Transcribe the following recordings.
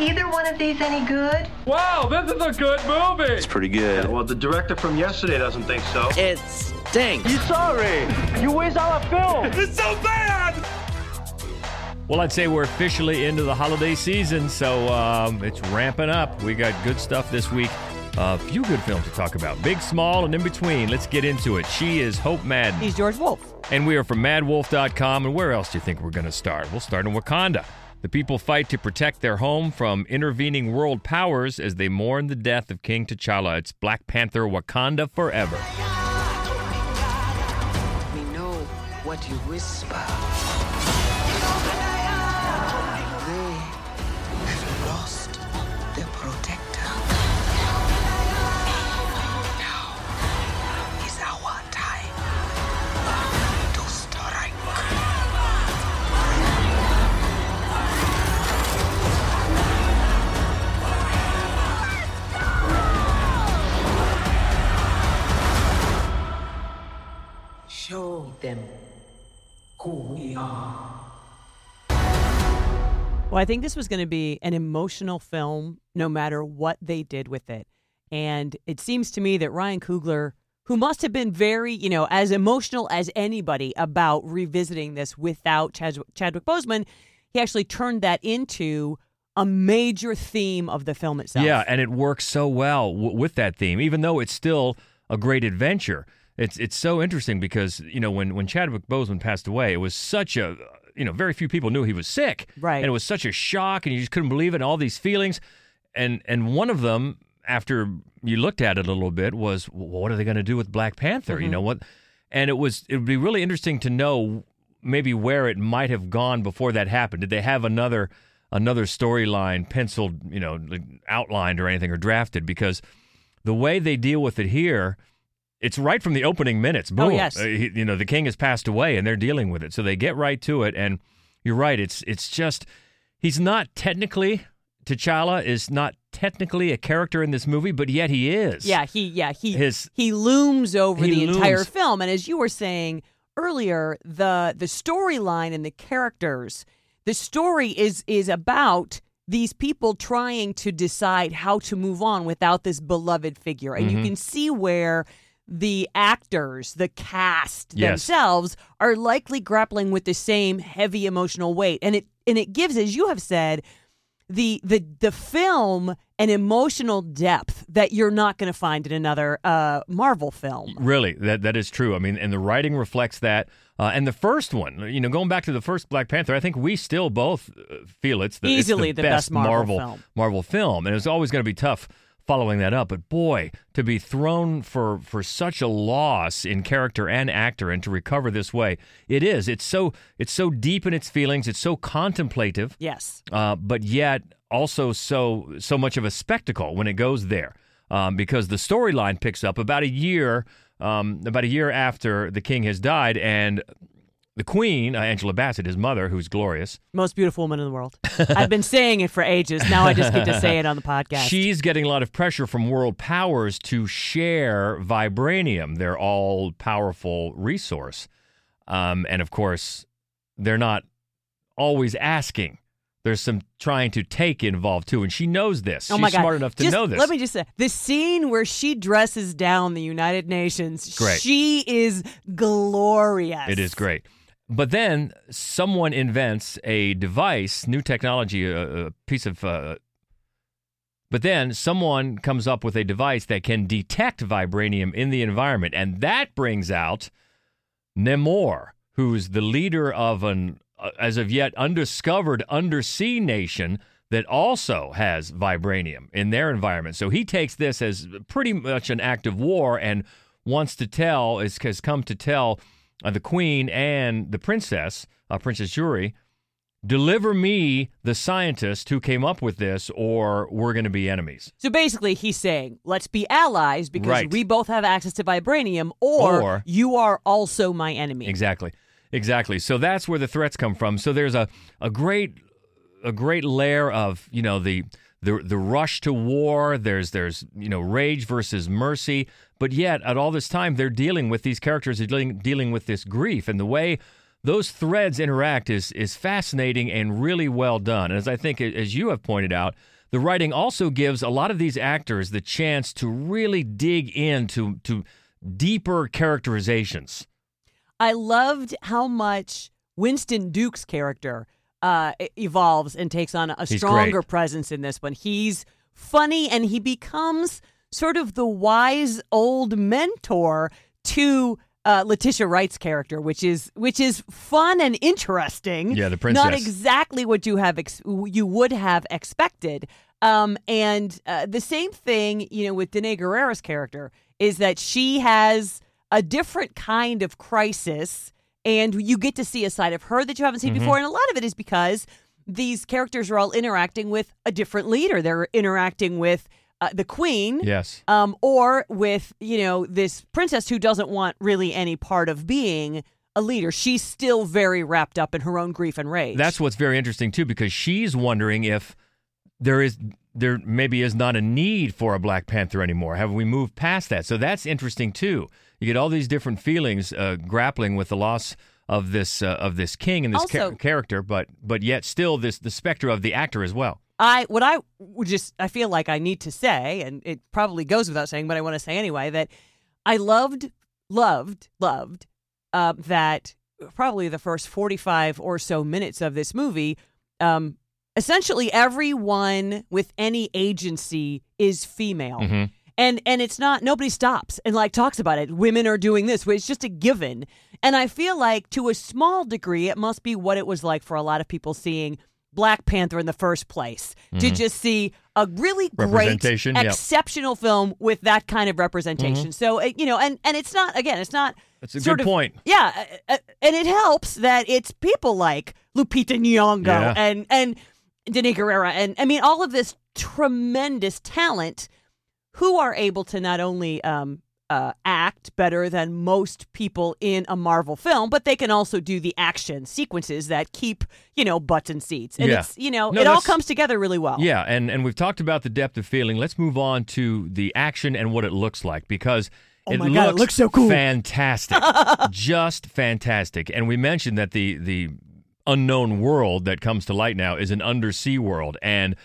either one of these any good? Wow, this is a good movie. It's pretty good. Well, the director from yesterday doesn't think so. It stinks. You sorry? You waste all our film. It's so bad. Well, I'd say we're officially into the holiday season, so um, it's ramping up. We got good stuff this week. A few good films to talk about, big, small, and in between. Let's get into it. She is Hope Madden. He's George Wolf. And we are from madwolf.com. And where else do you think we're going to start? We'll start in Wakanda. The people fight to protect their home from intervening world powers as they mourn the death of King T'Challa. It's Black Panther Wakanda Forever. We know what you whisper. Show them who we are. Well, I think this was going to be an emotional film no matter what they did with it. And it seems to me that Ryan Coogler, who must have been very, you know, as emotional as anybody about revisiting this without Chad- Chadwick Boseman, he actually turned that into a major theme of the film itself. Yeah, and it works so well w- with that theme, even though it's still a great adventure. It's it's so interesting because you know when when Chadwick Boseman passed away, it was such a you know very few people knew he was sick, Right. And it was such a shock, and you just couldn't believe it. And all these feelings, and and one of them, after you looked at it a little bit, was well, what are they going to do with Black Panther? You mm-hmm. know what? And it was it would be really interesting to know maybe where it might have gone before that happened. Did they have another another storyline penciled, you know, outlined or anything or drafted? Because the way they deal with it here, it's right from the opening minutes. Boom. Oh, yes. Uh, he- you know, the king has passed away and they're dealing with it. So they get right to it. And you're right. It's it's just he's not technically T'Challa is not technically a character in this movie, but yet he is. Yeah, he yeah, he His- he looms over He the entire film and as you were saying earlier, the the storyline and the characters, the story is is about these people trying to decide how to move on without this beloved figure. And Mm-hmm. you can see where the actors, the cast Yes. themselves are likely grappling with the same heavy emotional weight. And it and it gives, as you have said, the the the film an emotional depth that you're not going to find in another uh, Marvel film. Really, that that is true. I mean, and the writing reflects that. Uh, and the first one, you know, going back to the first Black Panther, I think we still both uh, feel it's the, it's Easily the best Marvel Marvel film. Marvel film, and it's always going to be tough following that up. But boy, to be thrown for for such a loss in character and actor, and to recover this way, it is. It's so it's so deep in its feelings. It's so contemplative Yes. uh, but yet also so so much of a spectacle when it goes there, um, because the storyline picks up about a year um, about a year after the king has died, and the queen, uh, Angela Bassett, his mother, who's glorious, Most beautiful woman in the world. I've been saying it for ages. Now I just get to say it on the podcast. she's getting a lot of pressure from world powers to share vibranium, their all powerful resource, um, and of course, they're not always asking. There's some trying to take involved too, and she knows this. Oh She's my God. smart enough to Just- know this. Let me just say the scene where she dresses down the United Nations. Great. She is glorious. It is great. But then someone invents a device, new technology, a, a piece of. Uh, but then someone comes up with a device that can detect vibranium in the environment, and that brings out Namor, who's the leader of an, uh, as of yet, undiscovered undersea nation that also has vibranium in their environment. So he takes this as pretty much an act of war and wants to tell, is, has come to tell uh, the queen and the princess, uh, Princess Shuri, deliver me the scientist who came up with this, or we're going to be enemies. So basically, he's saying, let's be allies because Right. we both have access to vibranium, or, Or- you are also my enemy. Exactly. Exactly. So that's where the threats come from. So there's a, a great a great layer of, you know, the the the rush to war, there's there's, you know, rage versus mercy, but yet at all this time they're dealing with these characters are dealing dealing with this grief and the way those threads interact is is fascinating and really well done. And as I think, as you have pointed out, the writing also gives a lot of these actors the chance to really dig into to deeper characterizations. I loved how much Winston Duke's character uh, evolves and takes on a He's stronger great. presence in this one. He's funny and he becomes sort of the wise old mentor to uh, Letitia Wright's character, which is which is fun and interesting. Yeah, the princess. Not exactly what you have ex- you would have expected. Um, and uh, the same thing, you know, with Danai Gurira's character is that she has a different kind of crisis, and you get to see a side of her that you haven't seen Mm-hmm. before. And a lot of it is because these characters are all interacting with a different leader. They're interacting with uh, the queen, Yes. um, or with you know this princess who doesn't want really any part of being a leader. She's still very wrapped up in her own grief and rage. That's what's very interesting too, because she's wondering if there is there maybe is not a need for a Black Panther anymore. Have we moved past that? So that's interesting too. You get all these different feelings uh, grappling with the loss of this uh, of this king and this Also- character, but but yet still this the specter of the actor as well. I what I would just I feel like I need to say, and it probably goes without saying, but I want to say anyway that I loved, loved, loved uh, that probably the first forty five or so minutes of this movie. Um, essentially, everyone with any agency is female. And and it's not nobody stops and like talks about it. Women are doing this. It's just a given. And I feel like to a small degree, it must be what it was like for a lot of people seeing Black Panther in the first place to just see a really great, Mm-hmm. Yep. exceptional film with that kind of representation. So uh, you know, and and it's not again, it's not. That's a good of- point. Yeah, uh, uh, and it helps that it's people like Lupita Nyong'o Yeah. and and Danai Gurira, and I mean all of this tremendous talent who are able to not only um, uh, act better than most people in a Marvel film, but they can also do the action sequences that keep you know butts in seats, and Yeah. it's you know No, it all comes together really well. Yeah, and and we've talked about the depth of feeling. Let's move on to the action and what it looks like because Oh it, my looks God, it looks so cool. fantastic, just fantastic. And we mentioned that the the unknown world that comes to light now is an undersea world, and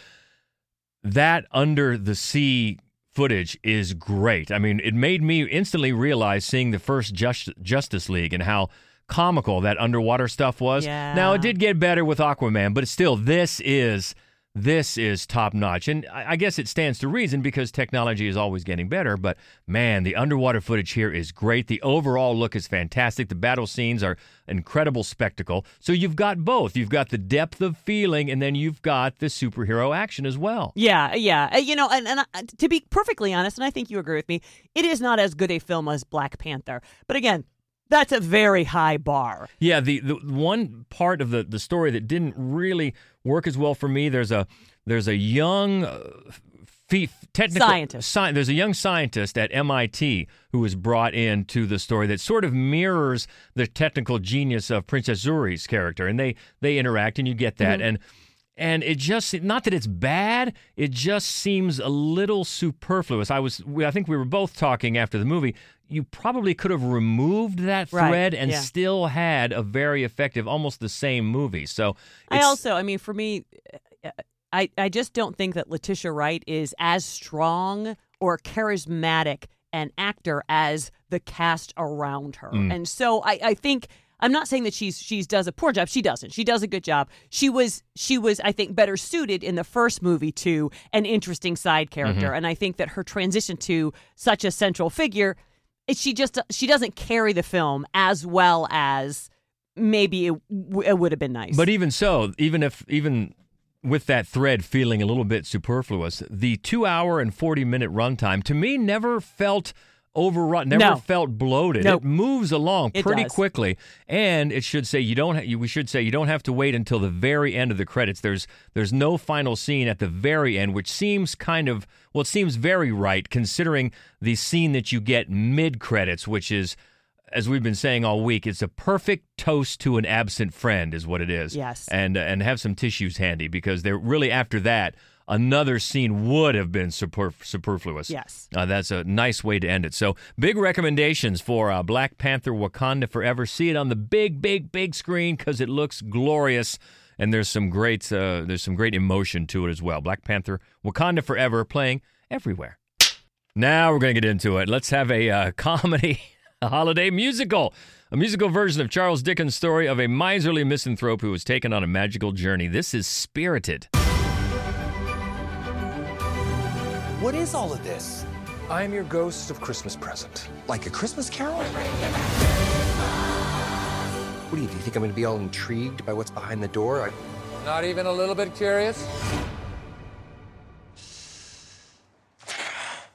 that under the sea footage is great. I mean, it made me instantly realize seeing the first Just, Justice League and how comical that underwater stuff was. Yeah. Now it did get better with Aquaman, but still, this is this is top notch, and I guess it stands to reason because technology is always getting better. But man, the underwater footage here is great. The overall look is fantastic. The battle scenes are incredible spectacle. So you've got both. You've got the depth of feeling, and then you've got the superhero action as well. Yeah, yeah. Uh, You know, and, and uh, to be perfectly honest, and I think you agree with me, it is not as good a film as Black Panther. But again, that's a very high bar. Yeah, the, the one part of the, the story that didn't really work as well for me. There's a there's a young uh, technical Scientist. sci- there's a young scientist at MIT who was brought into the story that sort of mirrors the technical genius of Princess Shuri's character, and they they interact, and you get that, and. And it just not that it's bad, it just seems a little superfluous. I was i think we were both talking after the movie. You probably could have removed that Right, thread and yeah. still had a very effective almost the same movie. So I also, I mean, for me, I, I just don't think that Letitia Wright is as strong or charismatic an actor as the cast around her. Mm. And so I, I think I'm not saying that she's she's does a poor job. She doesn't. She does a good job. She was she was I think better suited in the first movie to an interesting side character. Mm-hmm. And I think that her transition to such a central figure, she just she doesn't carry the film as well as maybe it, w- it would have been nice. But even so, even if even with that thread feeling a little bit superfluous, the two hour and forty minute runtime to me never felt overrun, never No. felt bloated. Nope. It moves along It pretty does. quickly, and it should say you don't. Ha- we should say you don't have to wait until the very end of the credits. There's there's no final scene at the very end, which seems kind of well, it seems very right considering the scene that you get mid credits, which is. As we've been saying all week, it's a perfect toast to an absent friend, is what it is Yes. and and have some tissues handy because they're really after that another scene would have been super, superfluous. Yes. Uh, that's a nice way to end it. So, big recommendations for uh, Black Panther Wakanda Forever. See it on the big, big, big screen because it looks glorious. And there's some great uh, there's some great emotion to it as well. Black Panther Wakanda Forever playing everywhere. Now we're going to get into it. Let's have a uh, comedy, a holiday musical, a musical version of Charles Dickens' story of a miserly misanthrope who was taken on a magical journey. This is Spirited. What is all of this? I'm your ghost of Christmas present. Like a Christmas carol? What do you, do you think I'm gonna be all intrigued by what's behind the door? I... Not even a little bit curious?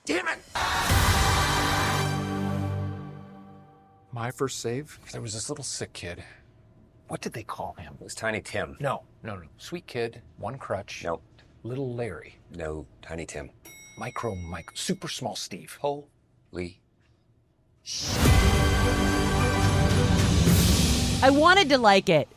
Damn it! My first save? There was this little sick kid. What did they call him? It was Tiny Tim. No, no, no. Sweet kid, one crutch. Nope. Little Larry. No, Tiny Tim. Micro Mike. Super small Steve. Holy. I wanted to like it.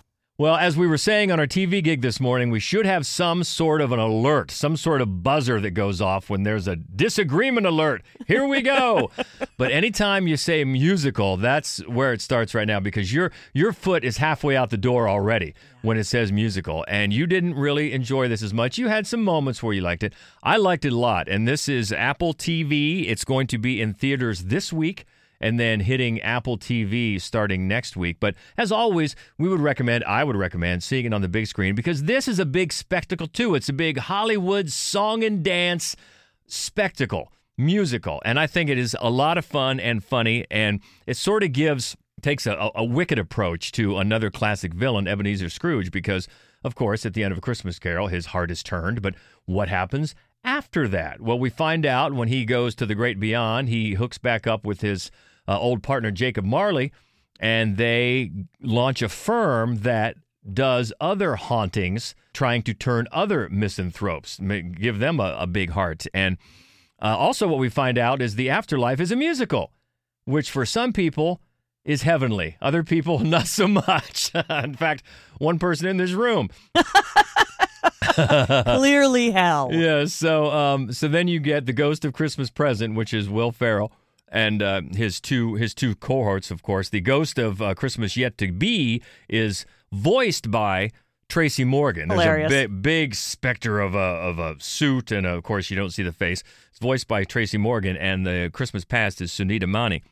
Well, as we were saying on our TV gig this morning, we should have some sort of an alert, some sort of buzzer that goes off when there's a disagreement alert. Here we go. but anytime you say musical, that's where it starts right now because your your foot is halfway out the door already when it says musical and you didn't really enjoy this as much. You had some moments where you liked it. I liked it a lot. And this is Apple TV. It's going to be in theaters this week and then hitting Apple TV starting next week. But as always, we would recommend, I would recommend seeing it on the big screen because this is a big spectacle too. It's a big Hollywood song and dance spectacle, musical. And I think it is a lot of fun and funny. And it sort of gives, takes a, a wicked approach to another classic villain, Ebenezer Scrooge, because, of course, at the end of A Christmas Carol, his heart is turned. But what happens? After that, well, we find out when he goes to the great beyond, he hooks back up with his uh, old partner Jacob Marley, and they launch a firm that does other hauntings, trying to turn other misanthropes, give them a, a big heart. And uh, also, what we find out is the afterlife is a musical, which for some people is heavenly, other people not so much. in fact, one person in this room Clearly hell. yeah. So, um, so then you get the Ghost of Christmas Present, which is Will Ferrell and uh, his two his two cohorts, of course. The Ghost of uh, Christmas Yet to Be is voiced by Tracy Morgan. There's Hilarious. a big, big specter of a of a suit, and of course you don't see the face. It's voiced by Tracy Morgan, and the Christmas Past is Sunita Mani.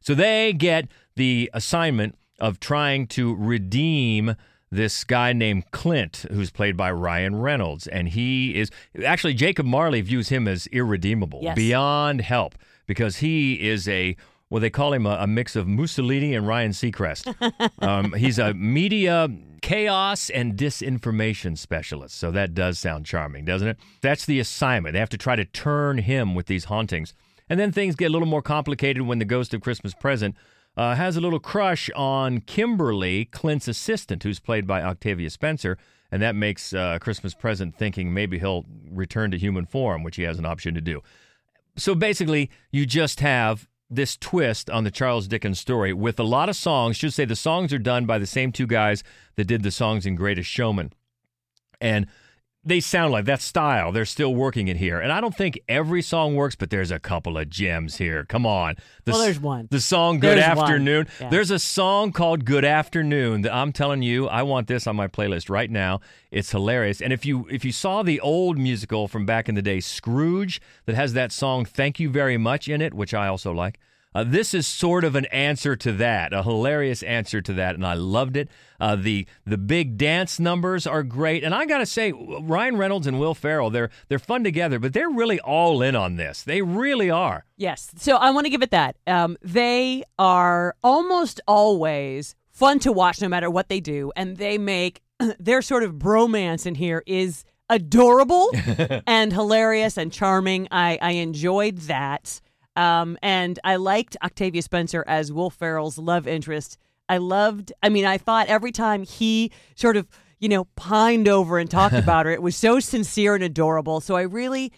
So they get the assignment of trying to redeem this guy named Clint, who's played by Ryan Reynolds. And he is actually, Jacob Marley views him as irredeemable, Yes. beyond help, because he is a, well, they call him a, a mix of Mussolini and Ryan Seacrest. um, he's a media chaos and disinformation specialist. So that does sound charming, doesn't it? That's the assignment. They have to try to turn him with these hauntings. And then things get a little more complicated when the ghost of Christmas present uh, has a little crush on Kimberly, Clint's assistant, who's played by Octavia Spencer. And that makes uh, Christmas present thinking maybe he'll return to human form, which he has an option to do. So basically, you just have this twist on the Charles Dickens story with a lot of songs. Should say the songs are done by the same two guys that did the songs in Greatest Showman. And they sound like that style. They're still working it here. And I don't think every song works, but there's a couple of gems here. Come on. The, Well, there's one. The song Good There's. Afternoon. Yeah. There's a song called Good Afternoon that I'm telling you, I want this on my playlist right now. It's hilarious. And if you if you saw the old musical from back in the day, Scrooge, that has that song Thank You Very Much in it, which I also like. Uh, this is sort of an answer to that, a hilarious answer to that, and I loved it. Uh, the the big dance numbers are great, and I gotta say, Ryan Reynolds and Will Ferrell, they're they're fun together, but they're really all in on this. They really are. Yes. So I want to give it that. Um, they are almost always fun to watch no matter what they do. And they make their sort of bromance in here is adorable and hilarious and charming. I, I enjoyed that. Um, and I liked Octavia Spencer as Will Ferrell's love interest. I loved, I mean, I thought every time he sort of, you know, pined over and talked about her, it was so sincere and adorable. So I really,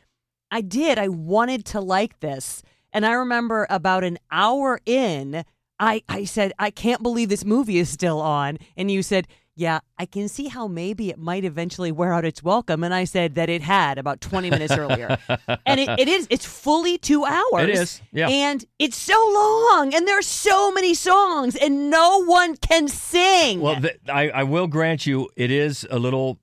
I did. I wanted to like this. And I remember about an hour in, I, I said, I can't believe this movie is still on. And you said, yeah, I can see how maybe it might eventually wear out its welcome. And I said that it had about 20 minutes earlier. And it, it is, it's fully two hours. It is, yeah. And it's so long. And there are so many songs, and no one can sing. Well, th- I, I will grant you, it is a little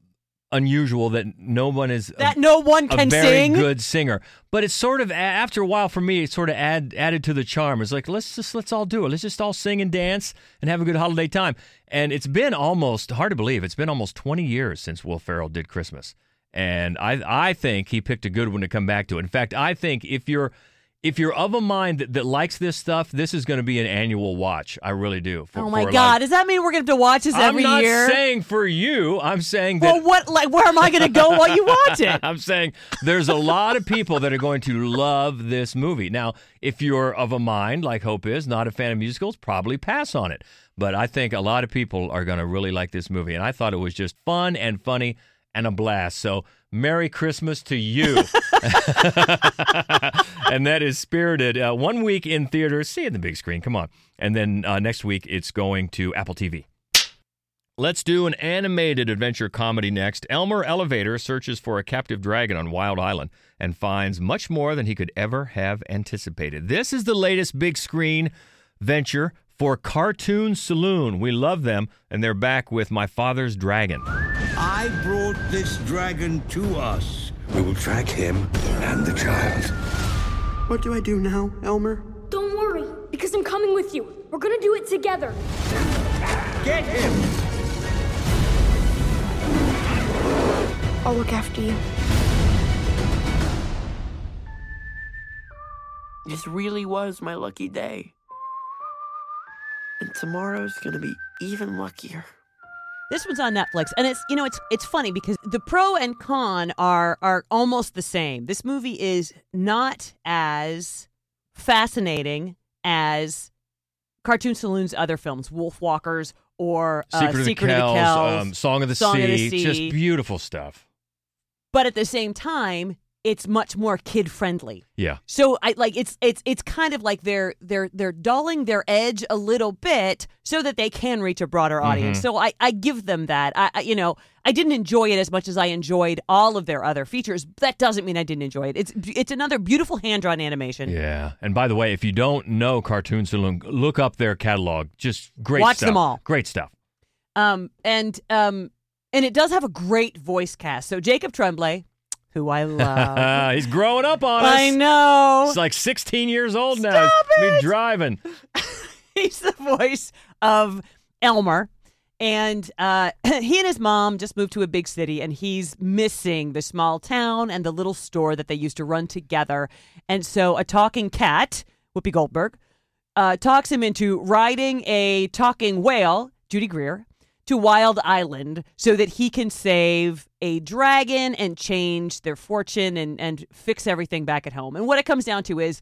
unusual that no one is a- that no one a can very sing. good singer. But it's sort of after a while for me, it sort of add, added to the charm. It's like let's just let's all do it. Let's just all sing and dance and have a good holiday time. And it's been almost hard to believe. It's been almost 20 years since Will Ferrell did Christmas, and I I think he picked a good one to come back to. In fact, I think if you're if you're of a mind that, that likes this stuff, this is going to be an annual watch. I really do. for- Oh my God! Does that mean we're going to have to watch this every year? I'm not year? saying for you. I'm saying that well, what? Like, where am I going to go while you watch it? I'm saying there's a lot of people that are going to love this movie. Now, if you're of a mind like Hope is, not a fan of musicals, probably pass on it. But I think a lot of people are going to really like this movie. And I thought it was just fun and funny and a blast. So, Merry Christmas to you. and that is Spirited. Uh, one week in theaters. See it in the big screen. Come on. And then uh, next week, it's going to Apple TV. Let's do an animated adventure comedy next. Elmer Elevator searches for a captive dragon on Wild Island and finds much more than he could ever have anticipated. This is the latest big screen venture for Cartoon Saloon. We love them, and they're back with My Father's Dragon. I brought this dragon to us. We will track him and the child. What do I do now, Elmer? Don't worry, because I'm coming with you. We're gonna do it together. Get him! I'll look after you. This really was my lucky day. And tomorrow's gonna be even luckier. This one's on Netflix, and it's you know it's it's funny because the pro and con are are almost the same. This movie is not as fascinating as Cartoon Saloon's other films, Wolf Walkers or uh, Secret, Secret of, the Kells, um, Song of the Song sea, of the Sea. just beautiful stuff. but at the same time, it's much more kid friendly. Yeah. So I like it's it's it's kind of like they're they're they're dulling their edge a little bit so that they can reach a broader audience. Mhm. So I I give them that. I, I you know I didn't enjoy it as much as I enjoyed all of their other features. That doesn't mean I didn't enjoy it. It's it's another beautiful hand drawn animation. Yeah. And by the way, if you don't know Cartoon Saloon, look up their catalog. Just great Watch stuff. them all. Great stuff. Um and um and it does have a great voice cast. So Jacob Tremblay, who I love. He's growing up on us. I know. He's like 16 years old now. Stop He's it! be driving. He's the voice of Elmer. And uh, he and his mom just moved to a big city, and he's missing the small town and the little store that they used to run together. And so, a talking cat, Whoopi Goldberg, uh, talks him into riding a talking whale, Judy Greer, to Wild Island so that he can save a dragon and change their fortune and, and fix everything back at home. And what it comes down to is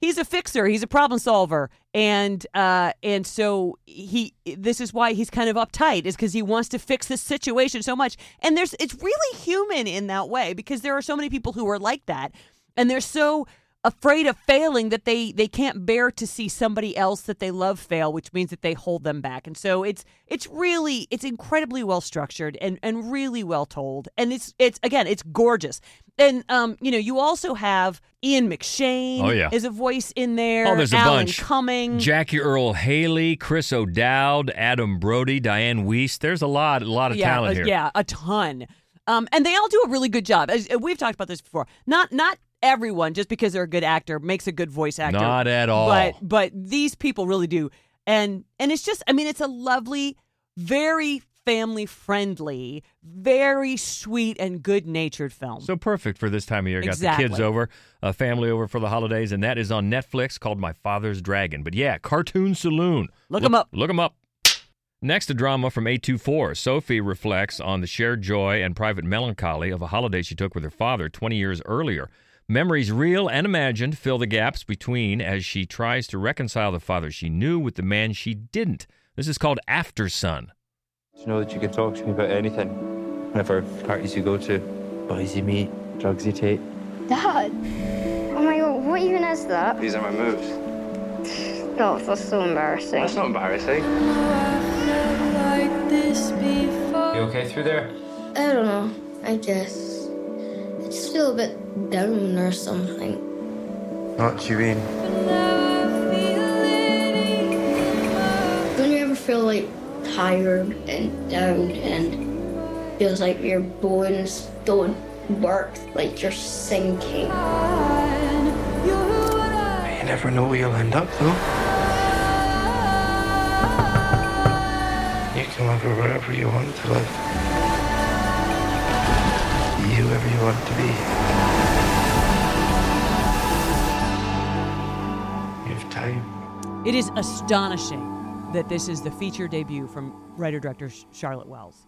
he's a fixer he's a problem solver. And uh and so he this is why he's kind of uptight is because he wants to fix this situation so much. And there's it's really human in that way because there are so many people who are like that. And they're so afraid of failing that they they can't bear to see somebody else that they love fail which means that they hold them back and so it's it's really it's incredibly well structured and and really well told and it's it's again it's gorgeous and um you know you also have Ian McShane Oh, yeah. is a voice in there Oh, there's a Alan bunch. Cumming Jackie Earle Haley, Chris O'Dowd, Adam Brody, Dianne Wiest. There's a lot, a lot of yeah, talent here. Yeah, a ton. Um, and they all do a really good job. As, uh, we've talked about this before. Not not everyone just because they're a good actor makes a good voice actor. Not at all. But but these people really do. And and it's just I mean it's a lovely, very family friendly, very sweet and good natured film. So perfect for this time of year. Got the kids over, a family over for the holidays, and that is on Netflix called My Father's Dragon. But yeah, Cartoon Saloon. Look them up. Look them up. Next, a drama from A24. Sophie reflects on the shared joy and private melancholy of a holiday she took with her father 20 years earlier. Memories real and imagined fill the gaps between as she tries to reconcile the father she knew with the man she didn't. This is called Aftersun. To know that you can talk to me about anything. Whatever parties you go to, boys you meet, drugs you take. Dad! Oh my god, what even is that? These are my moves. No, that's so embarrassing. That's not embarrassing. like this. You okay through there? I don't know. I guess. Just feel a bit down or something. What do you mean? Don't you ever feel like tired and down and feels like your bones don't work, like you're sinking? You never know where you'll end up, though. You can live wherever you want to live. Whoever you want to be. You have time. It is astonishing that this is the feature debut from writer director Charlotte Wells.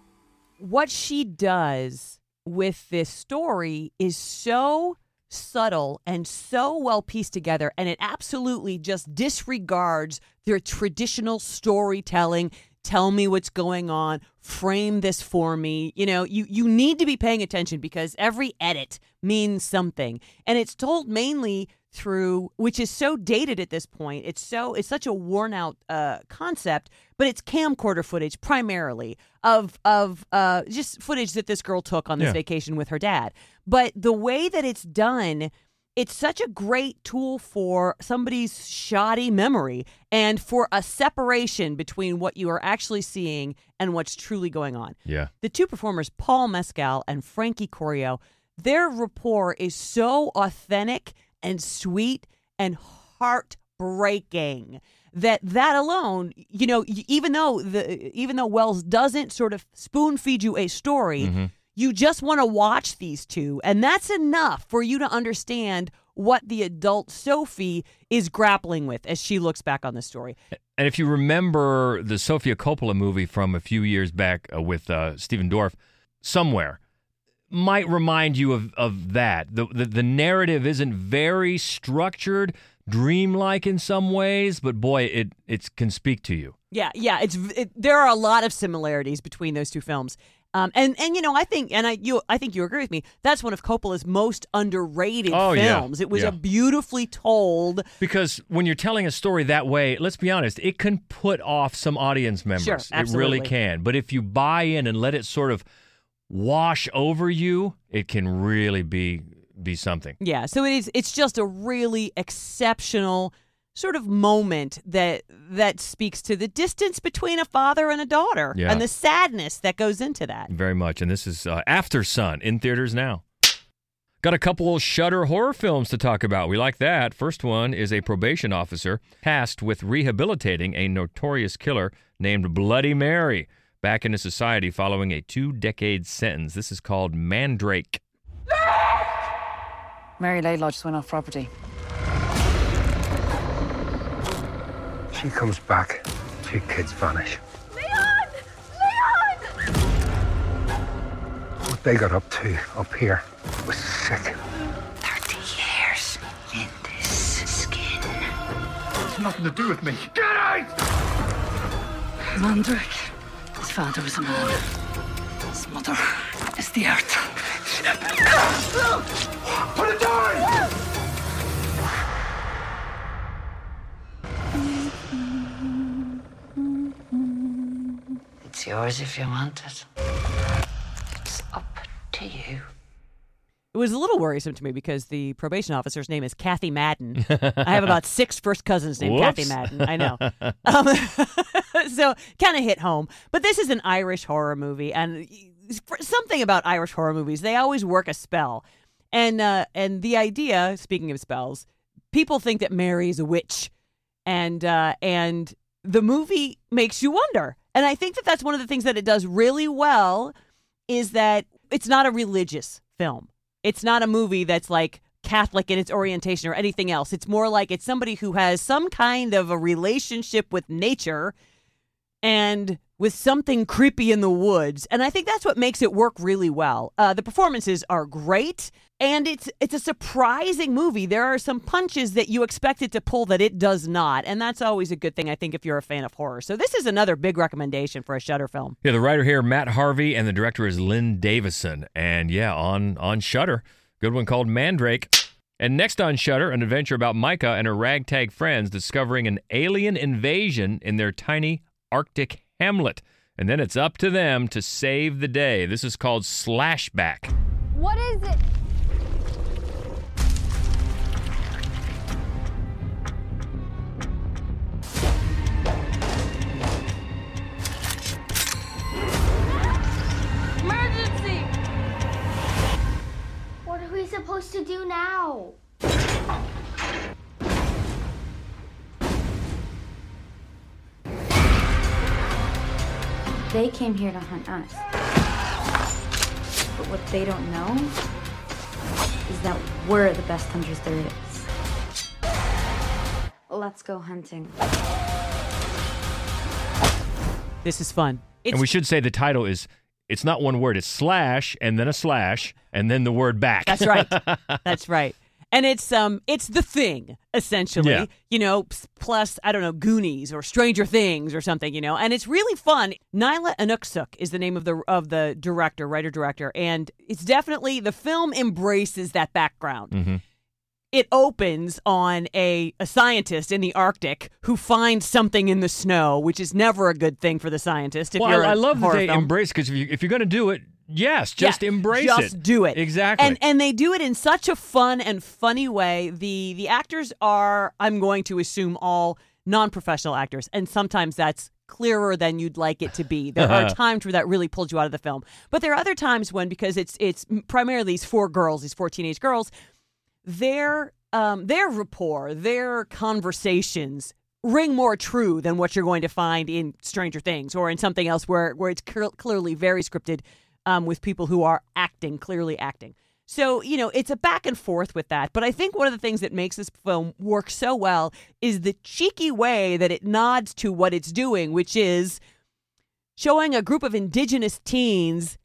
What she does with this story is so subtle and so well pieced together, and it absolutely just disregards their traditional storytelling. Tell me what's going on. Frame this for me. You know, you, you need to be paying attention because every edit means something. And it's told mainly through which is so dated at this point it's so it's such a worn out uh, concept but it's camcorder footage primarily of of uh, just footage that this girl took on this Yeah. vacation with her dad but the way that it's done it's such a great tool for somebody's shoddy memory and for a separation between what you are actually seeing and what's truly going on Yeah. the two performers, Paul Mescal and Frankie Corio, their rapport is so authentic and sweet and heartbreaking that that alone, you know, even though the even though Wells doesn't sort of spoon feed you a story, Mm-hmm. You just want to watch these two, and that's enough for you to understand what the adult Sophie is grappling with as she looks back on the story. And if you remember the Sofia Coppola movie from a few years back uh, with uh, Stephen Dorff, somewhere might remind you of, of that. The, the the narrative isn't very structured, dreamlike in some ways, but boy, it it can speak to you. Yeah, yeah. It's it, there are a lot of similarities between those two films. Um, and and you know, I think, and I you, I think you agree with me. That's one of Coppola's most underrated Oh, yeah. films. It was Yeah. a beautifully told. Because when you're telling a story that way, let's be honest, it can put off some audience members. Sure, absolutely. it really can. But if you buy in and let it sort of wash over you, it can really be be something. Yeah, so it is. It's just a really exceptional sort of moment that that speaks to the distance between a father and a daughter, Yeah. and the sadness that goes into that. Very much. And this is uh, Aftersun in theaters now. Got a couple Shudder horror films to talk about. We like that. First one is a probation officer tasked with rehabilitating a notorious killer named Bloody Mary back into society following a two decade sentence. This is called Mandrake. Mary Laidlaw just went off property. She comes back, two kids vanish. Leon! Leon! What they got up to up here was sick. 30 Years in this skin. It's nothing to do with me. Get out! Mandrake. His father was a man. His mother is the earth. Put it down! It's yours if you want it. It's up to you. It was a little worrisome to me because the probation officer's name is Kathy Madden. I have about six first cousins named Kathy Madden. I know. Um, so kind of hit home. But this is an Irish horror movie, and something about Irish horror movies, they always work a spell. And uh, and the idea, speaking of spells, people think that Mary is a witch, and uh, and the movie makes you wonder. And I think that that's one of the things that it does really well is that it's not a religious film. It's not a movie that's like Catholic in its orientation or anything else. It's more like it's somebody who has some kind of a relationship with nature and with something creepy in the woods. And I think that's what makes it work really well. Uh, the performances are great, and it's it's a surprising movie. There are some punches that you expect it to pull that it does not, and that's always a good thing. I think if you're a fan of horror. So this is another big recommendation for a Shudder film. Yeah, the writer here, Matt Harvey, and the director is Lynne Davison. And yeah, on on Shudder, good one called Mandrake. And next on Shudder, an adventure about Micah and her ragtag friends discovering an alien invasion in their tiny Arctic hamlet. and then it's up to them to save the day. This is called Slashback. What is it? Emergency! What are we supposed to do now? They came here to hunt us. But what they don't know is that we're the best hunters there is. Let's go hunting. This is fun. and we should say the title is it's not one word, it's slash and then a slash and then the word back. That's right. That's right. And it's um it's the thing essentially, Yeah. you know, plus I don't know Goonies or Stranger Things or something, you know. And it's really fun. Nyla Innuksuk is the name of the of the director, writer director, and it's definitely the film embraces that background. Mm-hmm. It opens on a, a scientist in the Arctic who finds something in the snow, which is never a good thing for the scientist. If well, you're I, love that they film. embrace because if, you, if you're going to do it, yes, just Yeah, embrace just it. Just do it. Exactly. And and they do it in such a fun and funny way. The the actors are, I'm going to assume, all non-professional actors, and sometimes that's clearer than you'd like it to be. There are times where that really pulls you out of the film, but there are other times when because it's it's primarily these four girls, these four teenage girls, their um their rapport, their conversations ring more true than what you're going to find in Stranger Things or in something else where where it's clear- clearly very scripted um, with people who are acting, clearly acting. So, you know, it's a back and forth with that. But I think one of the things that makes this film work so well is the cheeky way that it nods to what it's doing, which is showing a group of indigenous teens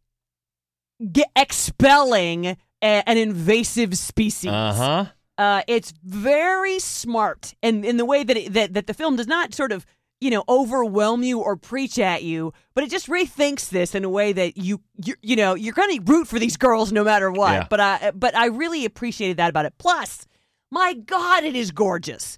get expelling a, an invasive species. Uh-huh. Uh, it's very smart, and in the way that, it, that that the film does not sort of you know overwhelm you or preach at you, but it just rethinks this in a way that you you, you know you're going to root for these girls no matter what. Yeah. But I but I really appreciated that about it. Plus, my God, it is gorgeous.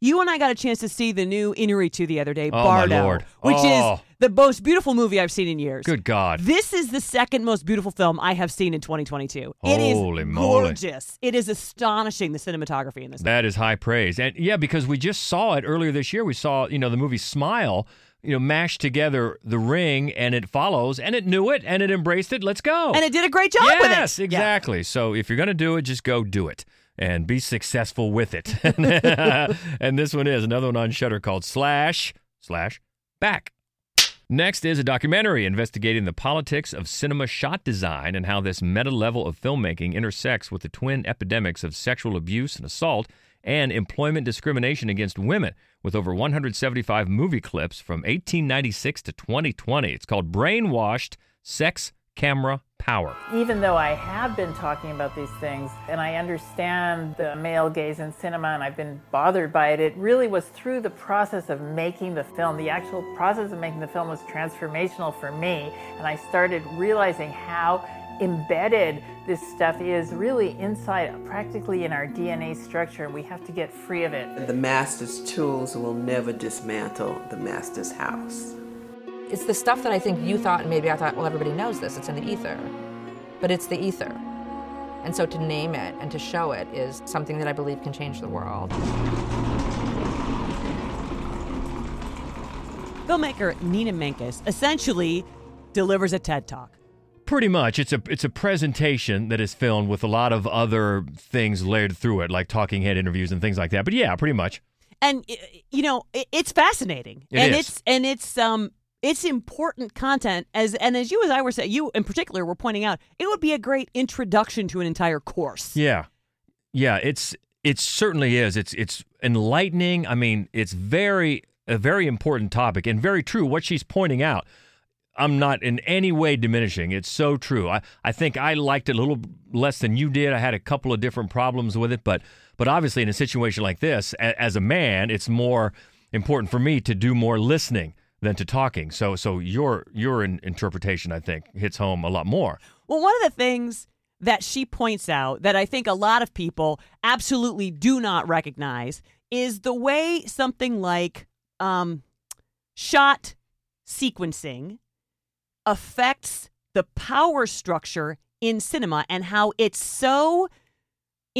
You and I got a chance to see the new Iñárritu the other day, Oh, my Bardo, Lord. which Oh. is the most beautiful movie I've seen in years. Good God. This is the second most beautiful film I have seen in 2022. it is Holy moly. gorgeous. It is astonishing the cinematography in this. That is high praise. And yeah, because we just saw it earlier this year. We saw, you know, the movie Smile, you know, mash together the ring and it follows and it knew it and it embraced it. Let's go. And it did a great job with it. Yes, exactly. So if you're going to do it, just go do it and be successful with it. and this one is another one on Shudder called Slash Slash Back. Next is a documentary investigating the politics of cinema shot design and how this meta level of filmmaking intersects with the twin epidemics of sexual abuse and assault and employment discrimination against women, with over 175 movie clips from 1896 to 2020. It's called Brainwashed Sex Camera Power. even though I have been talking about these things and I understand the male gaze in cinema and I've been bothered by it, it really was through the process of making the film. The actual process of making the film was transformational for me, and I started realizing how embedded this stuff is really inside, practically in our DNA structure, and we have to get free of it. The master's tools will never dismantle the master's house. It's the stuff that I think you thought, and maybe I thought, well, everybody knows this, it's in the ether. But it's the ether. And so to name it and to show it is something that I believe can change the world. Filmmaker Nina Menkes essentially delivers a TED talk. Pretty much, it's a it's a presentation that is filmed with a lot of other things layered through it, like talking head interviews and things like that. But yeah, pretty much. and you know it's fascinating It and is. it's and it's um it's important content as and as you as I were saying you in particular were pointing out it would be a great introduction to an entire course Yeah, yeah. It's it certainly is. It's it's enlightening. I mean, it's very a very important topic and very true. What she's pointing out. I'm not in any way diminishing. It's so true. I, I think I liked it a little less than you did. I had a couple of different problems with it, but but obviously in a situation like this, a, as a man, it's more important for me to do more listening than to talking. So so your your interpretation, I think, hits home a lot more. well one of the things that she points out that I think a lot of people absolutely do not recognize is the way something like um shot sequencing affects the power structure in cinema and how it's so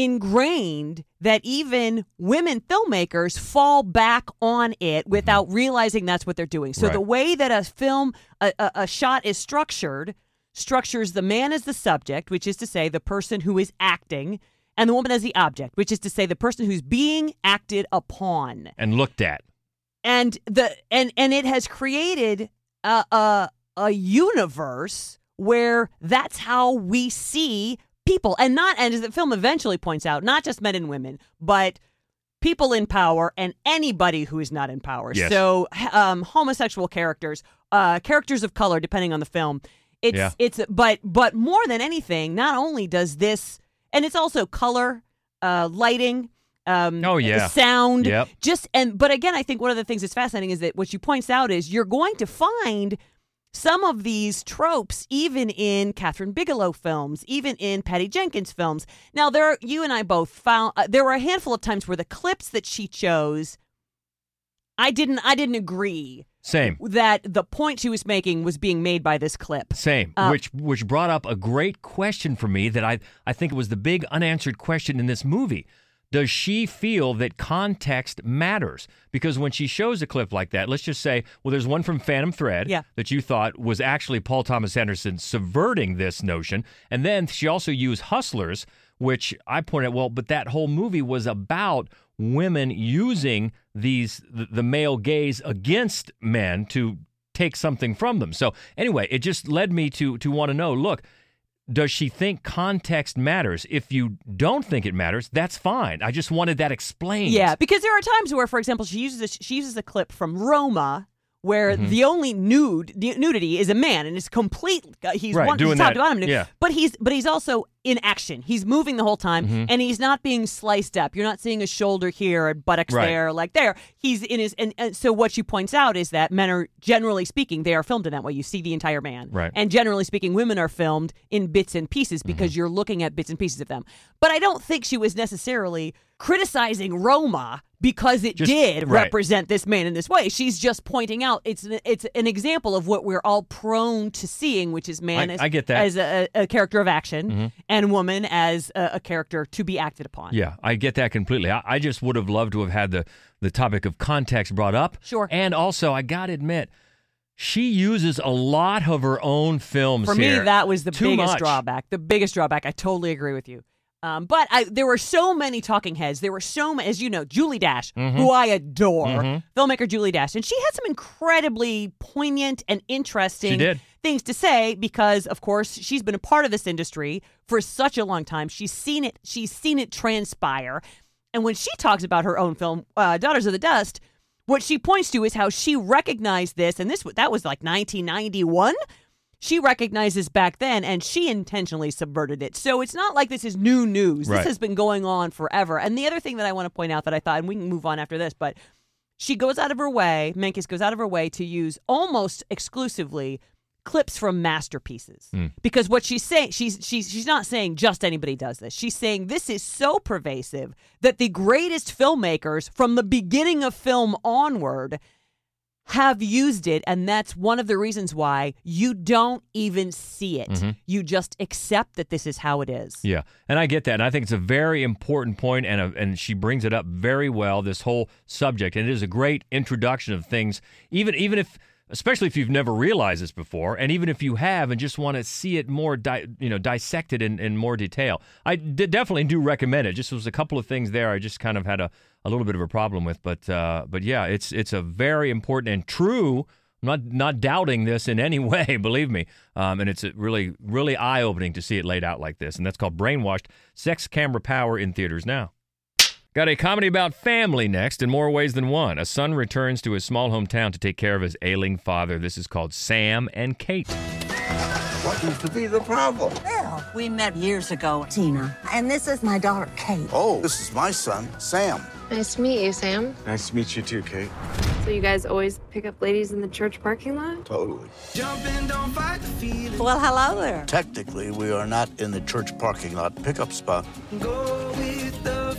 ingrained that even women filmmakers fall back on it mm-hmm. without realizing that's what they're doing. So Right. the way that a film, a, a, a shot is structured, structures the man as the subject, which is to say the person who is acting, and the woman as the object, which is to say the person who's being acted upon And looked at. and the and and it has created a a, a universe where that's how we see people and not and as the film eventually points out not just men and women but people in power and anybody who is not in power Yes. so um, homosexual characters uh, characters of color depending on the film it's Yeah. it's but but more than anything not only does this and it's also color uh, lighting um, Oh, yeah. sound Yep. just and but again i think one of the things that's fascinating is that what she points out is you're going to find some of these tropes even in Kathryn Bigelow films, even in Patty Jenkins films. Now there are, you and I both found uh, there were a handful of times where the clips that she chose I didn't I didn't agree Same. that the point she was making was being made by this clip. Same, Uh, which which brought up a great question for me that I I think it was the big unanswered question in this movie. Does she feel that context matters? Because when she shows a clip like that, let's just say, well, there's one from Phantom Thread Yeah. that you thought was actually Paul Thomas Anderson subverting this notion, and then she also used Hustlers, which I pointed out, well, but that whole movie was about women using these the, the male gaze against men to take something from them. So anyway, it just led me to to want to know, look, does she think context matters? If you don't think it matters, that's fine. I just wanted that explained. Yeah, because there are times where, for example, she uses a, she uses a clip from Roma where Mhm. the only nude nudity is a man and it's complete. Uh, he's Right, one, doing he's top that, to bottom nude, yeah. but he's but he's also in action. He's moving the whole time, Mhm. and he's not being sliced up. You're not seeing a shoulder here, and buttocks Right. there, like there. He's in his and, and so what she points out is that men are generally speaking they are filmed in that way. You see the entire man, Right. And generally speaking, women are filmed in bits and pieces because you're looking at bits and pieces of them. But I don't think she was necessarily criticizing Roma because it Just- did right. represent this man in this way. She's just pointing out it's an, it's an example of what we're all prone to seeing, which is man I- as, I get that. as a, a character of action Mhm. And woman as a, a character to be acted upon. Yeah, I get that completely. I, I just would have loved to have had the the topic of context brought up. Sure. And also, I got to admit, she uses a lot of her own films For me, here. that was the Too biggest much. drawback. The biggest drawback. I totally agree with you. Um, but I, there were so many talking heads. There were so many, as you know, Julie Dash, Mhm. who I adore, Mhm. filmmaker Julie Dash, and she had some incredibly poignant and interesting things to say because, of course, she's been a part of this industry for such a long time. She's seen it. She's seen it transpire. And when she talks about her own film, uh, Daughters of the Dust, what she points to is how she recognized this, and this that was like 1991 she recognizes back then and she intentionally subverted it. So it's not like this is new news. Right. This has been going on forever. And the other thing that I want to point out that I thought, and we can move on after this, but she goes out of her way, Menkes goes out of her way to use almost exclusively clips from masterpieces. Hmm. Because what she's saying, she's she's she's not saying just anybody does this. She's saying this is so pervasive that the greatest filmmakers from the beginning of film onward have used it and that's one of the reasons why you don't even see it. Mhm. You just accept that this is how it is. Yeah, and I get that, and I think it's a very important point, and a, and she brings it up very well. This whole subject, and it is a great introduction of things. Even even if, especially if you've never realized this before, and even if you have, and just want to see it more, di- you know, dissected in, in more detail, I d- definitely do recommend it. Just was a couple of things there I just kind of had a, a little bit of a problem with, but uh, but yeah, it's it's a very important and true. I'm not not doubting this in any way, believe me. Um, and it's really really eye opening to see it laid out like this. And that's called Brainwashed: Sex Camera Power in theaters now. Got a comedy about family next in more ways than one. A son returns to his small hometown to take care of his ailing father. This is called Sam and Kate. What seems to be the problem? Well, we met years ago, Tina, and this is my daughter, Kate. Oh, this is my son, Sam. Nice to meet you, Sam. Nice to meet you too, Kate. So you guys always pick up ladies in the church parking lot? Totally. Well, hello there. Technically, we are not in the church parking lot pickup spot. Get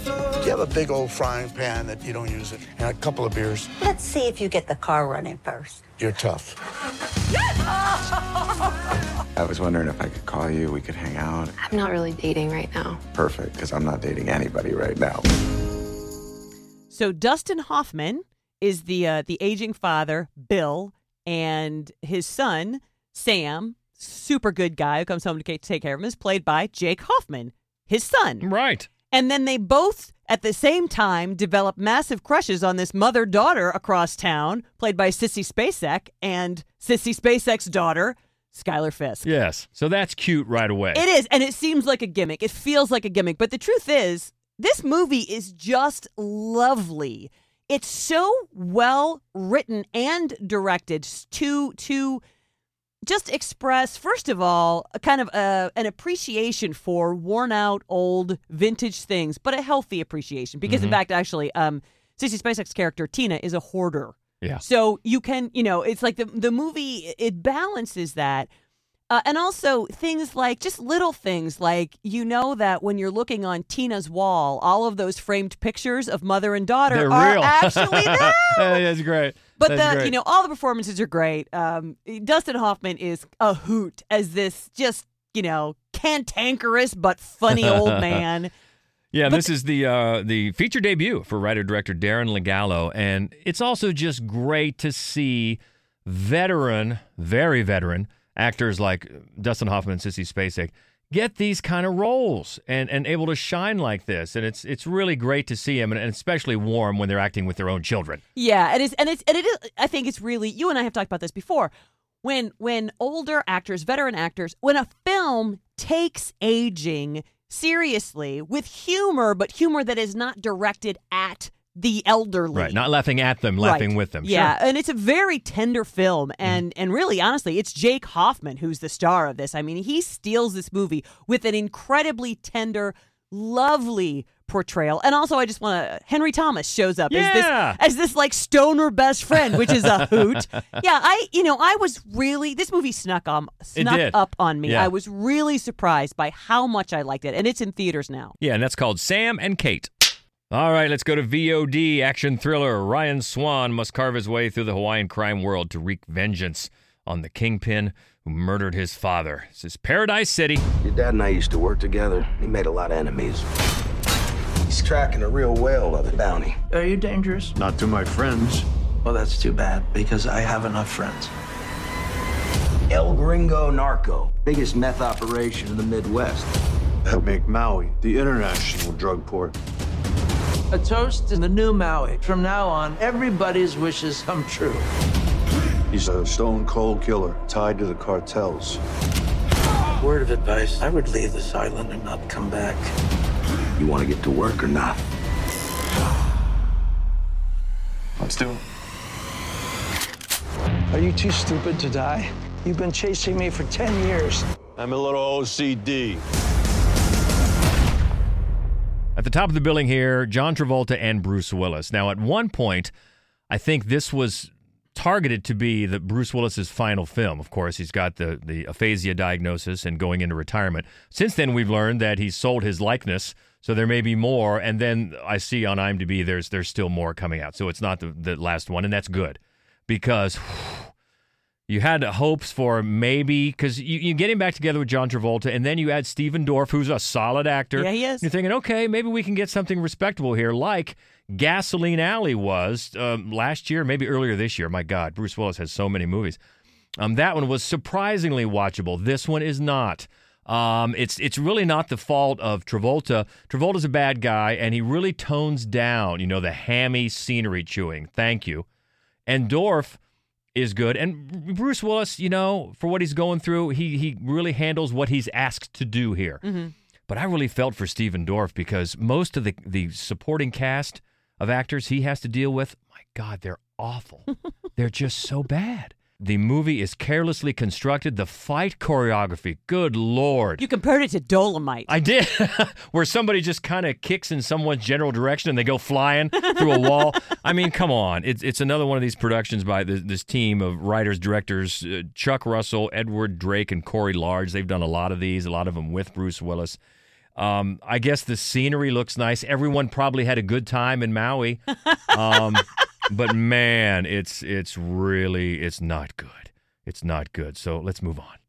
You have a big old frying pan that you don't use it, and a couple of beers. Let's see if you get the car running first. You're tough. I was wondering if I could call you, we could hang out. I'm not really dating right now. Perfect, because I'm not dating anybody right now. So Dustin Hoffman is the uh, the aging father, Bill, and his son Sam, super good guy who comes home to take care of him, is played by Jake Hoffman, his son. Right. And then they both, at the same time, develop massive crushes on this mother daughter across town, played by Sissy Spacek, and Sissy Spacek's daughter, Skylar Fisk. Yes. So that's cute right away. It is, and it seems like a gimmick. It feels like a gimmick, but the truth is, this movie is just lovely. It's so well written and directed to to just express, first of all, a kind of a, an appreciation for worn out, old, vintage things, but a healthy appreciation. Because in Mhm. fact, actually, um, Sissy Spacek's character Tina is a hoarder. Yeah. So you can, you know, it's like the the movie it balances that. Uh, and also things like just little things like you know that when you're looking on Tina's wall, all of those framed pictures of mother and daughter They're are real. actually there. That's great. But That's the great. you know all the performances are great. Um, Dustin Hoffman is a hoot as this just you know cantankerous but funny old man. Yeah, this is the uh, the feature debut for writer director Darren Le Gallo, and it's also just great to see veteran, very veteran actors like Dustin Hoffman, and Sissy Spacek get these kind of roles and, and able to shine like this, and it's it's really great to see them, and, and especially warm when they're acting with their own children. Yeah, it is, and it's and it is. I think it's really you and I have talked about this before. When when older actors, veteran actors, when a film takes aging seriously with humor, but humor that is not directed at the elderly. Right, not laughing at them, laughing Right. with them. Yeah, Sure. Mm-hmm. and it's a very tender film, and and really, honestly, it's Jake Hoffman who's the star of this. I mean, he steals this movie with an incredibly tender, lovely portrayal, and also, I just want to. Henry Thomas shows up Yeah. as this as this like stoner best friend, which is a hoot. yeah, I you know I was really this movie snuck um snuck up on me. Yeah. I was really surprised by how much I liked it, and it's in theaters now. Yeah, and that's called Sam and Kate. All right, let's go to VOD action thriller. Ryan Swan must carve his way through the Hawaiian crime world to wreak vengeance on the kingpin who murdered his father. This is Paradise City. Your dad and I used to work together. He made a lot of enemies. He's tracking a real whale of a bounty. Are you dangerous? Not to my friends. Well, that's too bad because I have enough friends. El Gringo Narco, biggest meth operation in the Midwest. That make Maui the international drug port. A toast in the new Maui. From now on, everybody's wishes come true. He's a stone cold killer tied to the cartels. Word of advice I would leave this island and not come back. You want to get to work or not? Let's do it. Are you too stupid to die? You've been chasing me for 10 years. I'm a little OCD. At the top of the billing here, John Travolta and Bruce Willis. Now, at one point, I think this was targeted to be the Bruce Willis's final film. Of course, he's got the the aphasia diagnosis and going into retirement. Since then, we've learned that he's sold his likeness, so there may be more. And then I see on IMDb there's there's still more coming out, so it's not the, the last one, and that's good because. You had hopes for maybe because you, you get him back together with John Travolta, and then you add Stephen Dorff, who's a solid actor. Yeah, he is. You're thinking, okay, maybe we can get something respectable here, like Gasoline Alley was um, last year, maybe earlier this year. My God, Bruce Willis has so many movies. Um, that one was surprisingly watchable. This one is not. Um, it's it's really not the fault of Travolta. Travolta's a bad guy, and he really tones down, you know, the hammy scenery chewing. Thank you. And Dorff is good. And Bruce Willis, you know, for what he's going through, he he really handles what he's asked to do here. Mhm. But I really felt for Stephen Dorff because most of the the supporting cast of actors he has to deal with, my God, they're awful. they're just so bad. The movie is carelessly constructed. The fight choreography, good lord. You compared it to Dolomite. I did, where somebody just kind of kicks in someone's general direction and they go flying through a wall. I mean, come on. It's, it's another one of these productions by this, this team of writers, directors uh, Chuck Russell, Edward Drake, and Corey Large. They've done a lot of these, a lot of them with Bruce Willis. Um, I guess the scenery looks nice. Everyone probably had a good time in Maui. Um, but man, it's it's really it's not good. It's not good. So let's move on.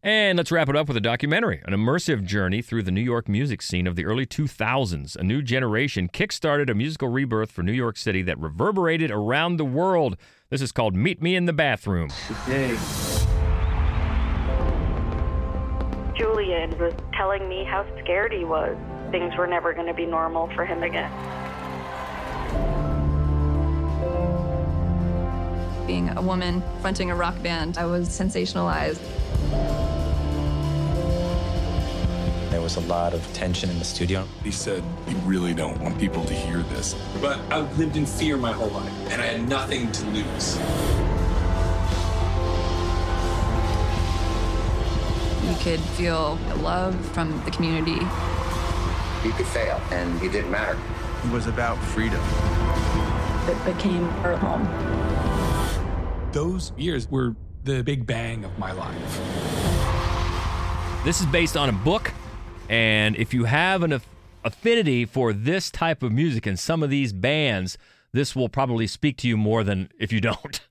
And let's wrap it up with a documentary, an immersive journey through the New York music scene of the early 2000s. A new generation kickstarted a musical rebirth for New York City that reverberated around the world. This is called Meet Me in the Bathroom. Today. Julian was telling me how scared he was. Things were never going to be normal for him again. Being a woman fronting a rock band, I was sensationalized. There was a lot of tension in the studio. He said, You really don't want people to hear this. But I've lived in fear my whole life, and I had nothing to lose. You could feel love from the community. You could fail, and it didn't matter. It was about freedom. It became our home. Those years were the big bang of my life. This is based on a book, and if you have an aff- affinity for this type of music and some of these bands, this will probably speak to you more than if you don't.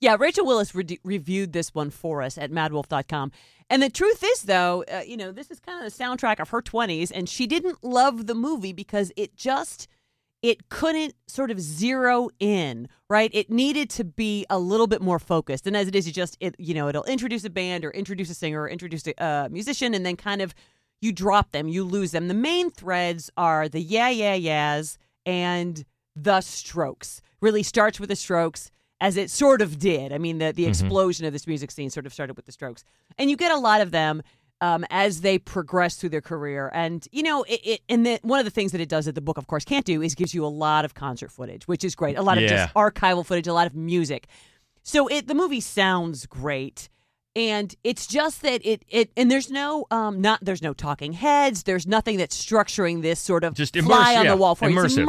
Yeah, Rachel Willis re- reviewed this one for us at madwolf.com. And the truth is, though, uh, you know, this is kind of the soundtrack of her 20s, and she didn't love the movie because it just it couldn't sort of zero in right? It needed to be a little bit more focused. And as it is you just it you know it'll introduce a band or introduce a singer or introduce a uh, musician and then kind of you drop them you lose them. The main threads are the yeah yeah yeahs and the strokes. Really starts with the strokes as it sort of did. I mean the, the Mhm. explosion of this music scene sort of started with the strokes. And you get a lot of them um, as they progress through their career. And you know, it, it and the, one of the things that it does that the book, of course, can't do is gives you a lot of concert footage, which is great. A lot of Yeah. just archival footage, a lot of music. So it the movie sounds great. And it's just that it it and there's no um not there's no talking heads there's nothing that's structuring this sort of Just fly immerse- on yeah, the wall for you. immersive, It's yeah.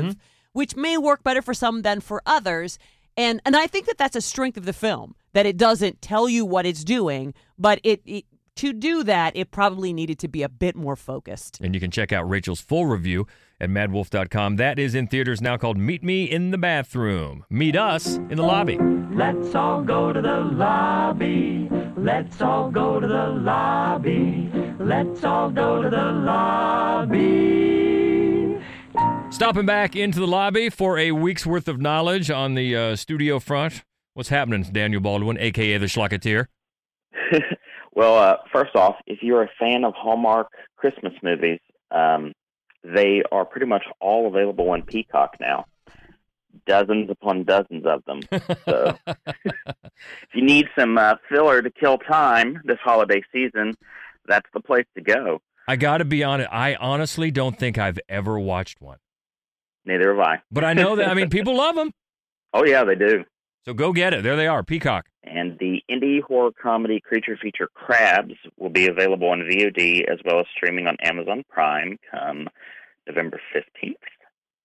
immersive, Mhm. which may work better for some than for others. And and I think that that's a strength of the film that it doesn't tell you what it's doing, but it, it to do that it probably needed to be a bit more focused. And you can check out Rachel's full review at madwolf.com. That is in theaters now called Meet Me in the Bathroom. Meet us in the lobby. Let's all go to the lobby. Let's all go to the lobby. Let's all go to the lobby. Stopping back into the lobby for a week's worth of knowledge on the uh, studio front. What's happening, Daniel Baldwin, aka the Schlocketeer? Well, uh, first off, if you're a fan of Hallmark Christmas movies, um, they are pretty much all available on Peacock now. Dozens upon dozens of them. So, if you need some uh, filler to kill time this holiday season, that's the place to go. I got to be honest. I honestly don't think I've ever watched one. Neither have I. But I know that, I mean, people love them. Oh yeah, they do. So go get it. There they are, Peacock. And the indie horror comedy creature feature Crabs will be available on VOD as well as streaming on Amazon Prime come November 15th.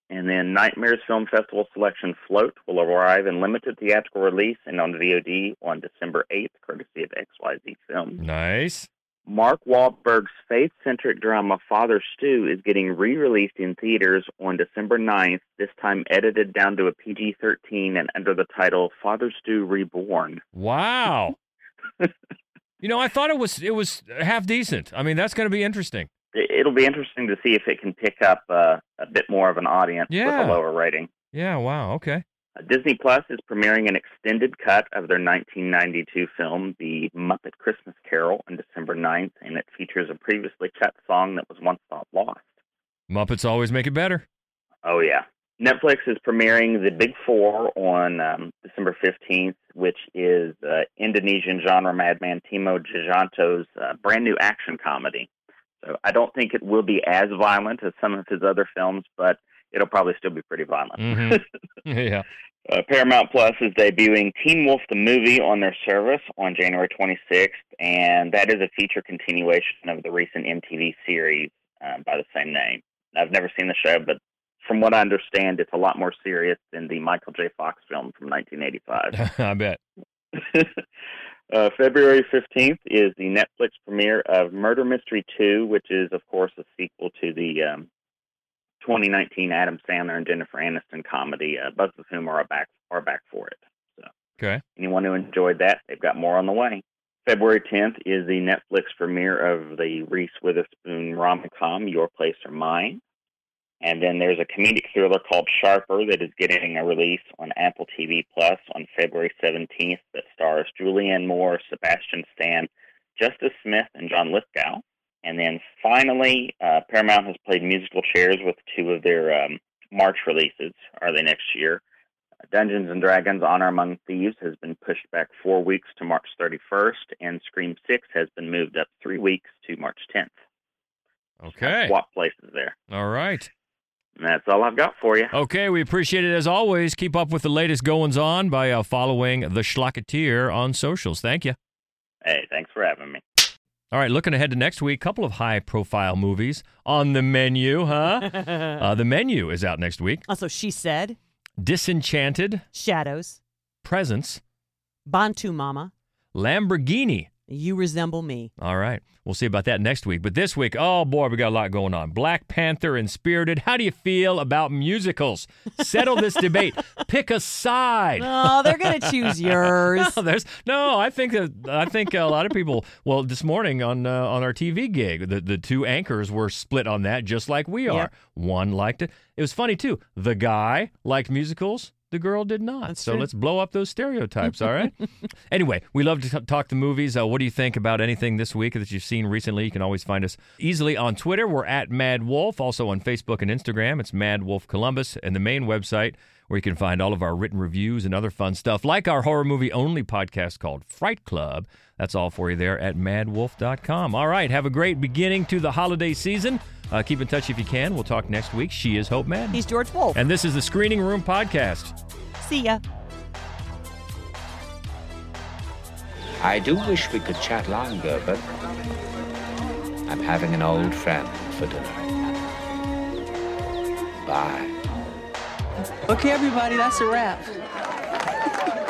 And then Nightmares Film Festival selection Float will arrive in limited theatrical release and on VOD on December 8th, courtesy of XYZ Films. Nice. Mark Wahlberg's faith-centric drama Father Stew is getting re-released in theaters on December 9th, this time edited down to a PG-13 and under the title Father Stew Reborn. Wow. you know, I thought it was it was half decent. I mean, that's going to be interesting. It- It'll be interesting to see if it can pick up uh, a bit more of an audience Yeah. with a lower rating. Yeah. Wow. Okay. Disney Plus is premiering an extended cut of their 1992 film, The Muppet Christmas Carol, on December 9th, and it features a previously cut song that was once thought lost. Muppets always make it better. Oh yeah. Netflix is premiering The Big Four on um, December 15th, which is uh, Indonesian genre madman Timo Tjahjanto's uh, brand new action comedy. So I don't think it will be as violent as some of his other films, but it'll probably still be pretty violent. Mhm. yeah. Uh, Paramount Plus is debuting Teen Wolf the movie on their service on January 26th, and that is a feature continuation of the recent MTV series um, by the same name. I've never seen the show, but from what I understand, it's a lot more serious than the Michael J. Fox film from 1985. I bet. Uh, February 15th is the Netflix premiere of Murder Mystery 2, which is, of course, a sequel to the um, 2019 Adam Sandler and Jennifer Aniston comedy, uh, both of whom are back are back for it. So, Okay. anyone who enjoyed that, they've got more on the way. February 10th is the Netflix premiere of the Reese Witherspoon rom com Your Place or Mine. And then there's a comedic thriller called Sharper that is getting a release on Apple TV Plus on February 17th that stars Julianne Moore, Sebastian Stan, Justice Smith, and John Lithgow. And then finally, uh, Paramount has played musical chairs with two of their um, March releases. Are they next year? Dungeons and Dragons: Honor Among Thieves has been pushed back four weeks to March 31st, and Scream 6 has been moved up three weeks to March 10th. Okay. Swap places there. All right. And that's all I've got for you. Okay, we appreciate it as always. Keep up with the latest goings on by uh, following the Schlocketeer on socials. Thank you. Hey, thanks for having me. All right, looking ahead to next week, couple of high-profile movies on the menu, huh? uh, the menu is out next week. Also, she said Disenchanted, shadows, Presence, Bantu Mama, Lamborghini. You resemble me. All right. We'll see about that next week. But this week, oh boy, we got a lot going on. Black Panther and Spirited. How do you feel about musicals? Settle this debate. Pick a side. Oh, they're gonna choose yours. no, there's no. I think that I think a lot of people. Well, this morning on uh, on our TV gig, the the two anchors were split on that, just like we are. Yep. One liked it. It was funny too. The guy liked musicals. The girl did not. so true. let's blow up those stereotypes. All right. anyway, we love to t- talk the movies. Uh, what do you think about anything this week that you've seen recently? You can always find us easily on Twitter. We're at Mad Wolf. Also on Facebook and Instagram, it's Mad Wolf Columbus, and the main website where you can find all of our written reviews and other fun stuff, like our horror movie only podcast called Fright Club. That's all for you there at madwolf.com. All right. Have a great beginning to the holiday season. Uh, keep in touch if you can. We'll talk next week. She is Hope Madden. He's George Wolf. And this is the Screening Room Podcast. See ya. I do wish we could chat longer, but I'm having an old friend for dinner. Bye. Okay, everybody, that's a wrap.